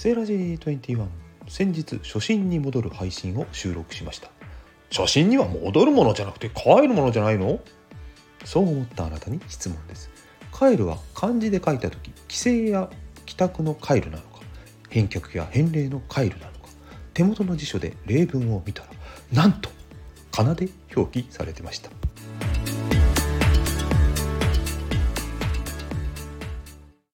セーラジー21先日初心に戻る配信を収録しました。初心には戻るものじゃなくて帰るものじゃないの？そう思ったあなたに質問です。帰るは漢字で書いた時帰省や帰宅の帰るなのか返却や返礼の帰るなのか手元の辞書で例文を見たらなんと仮名で表記されてました。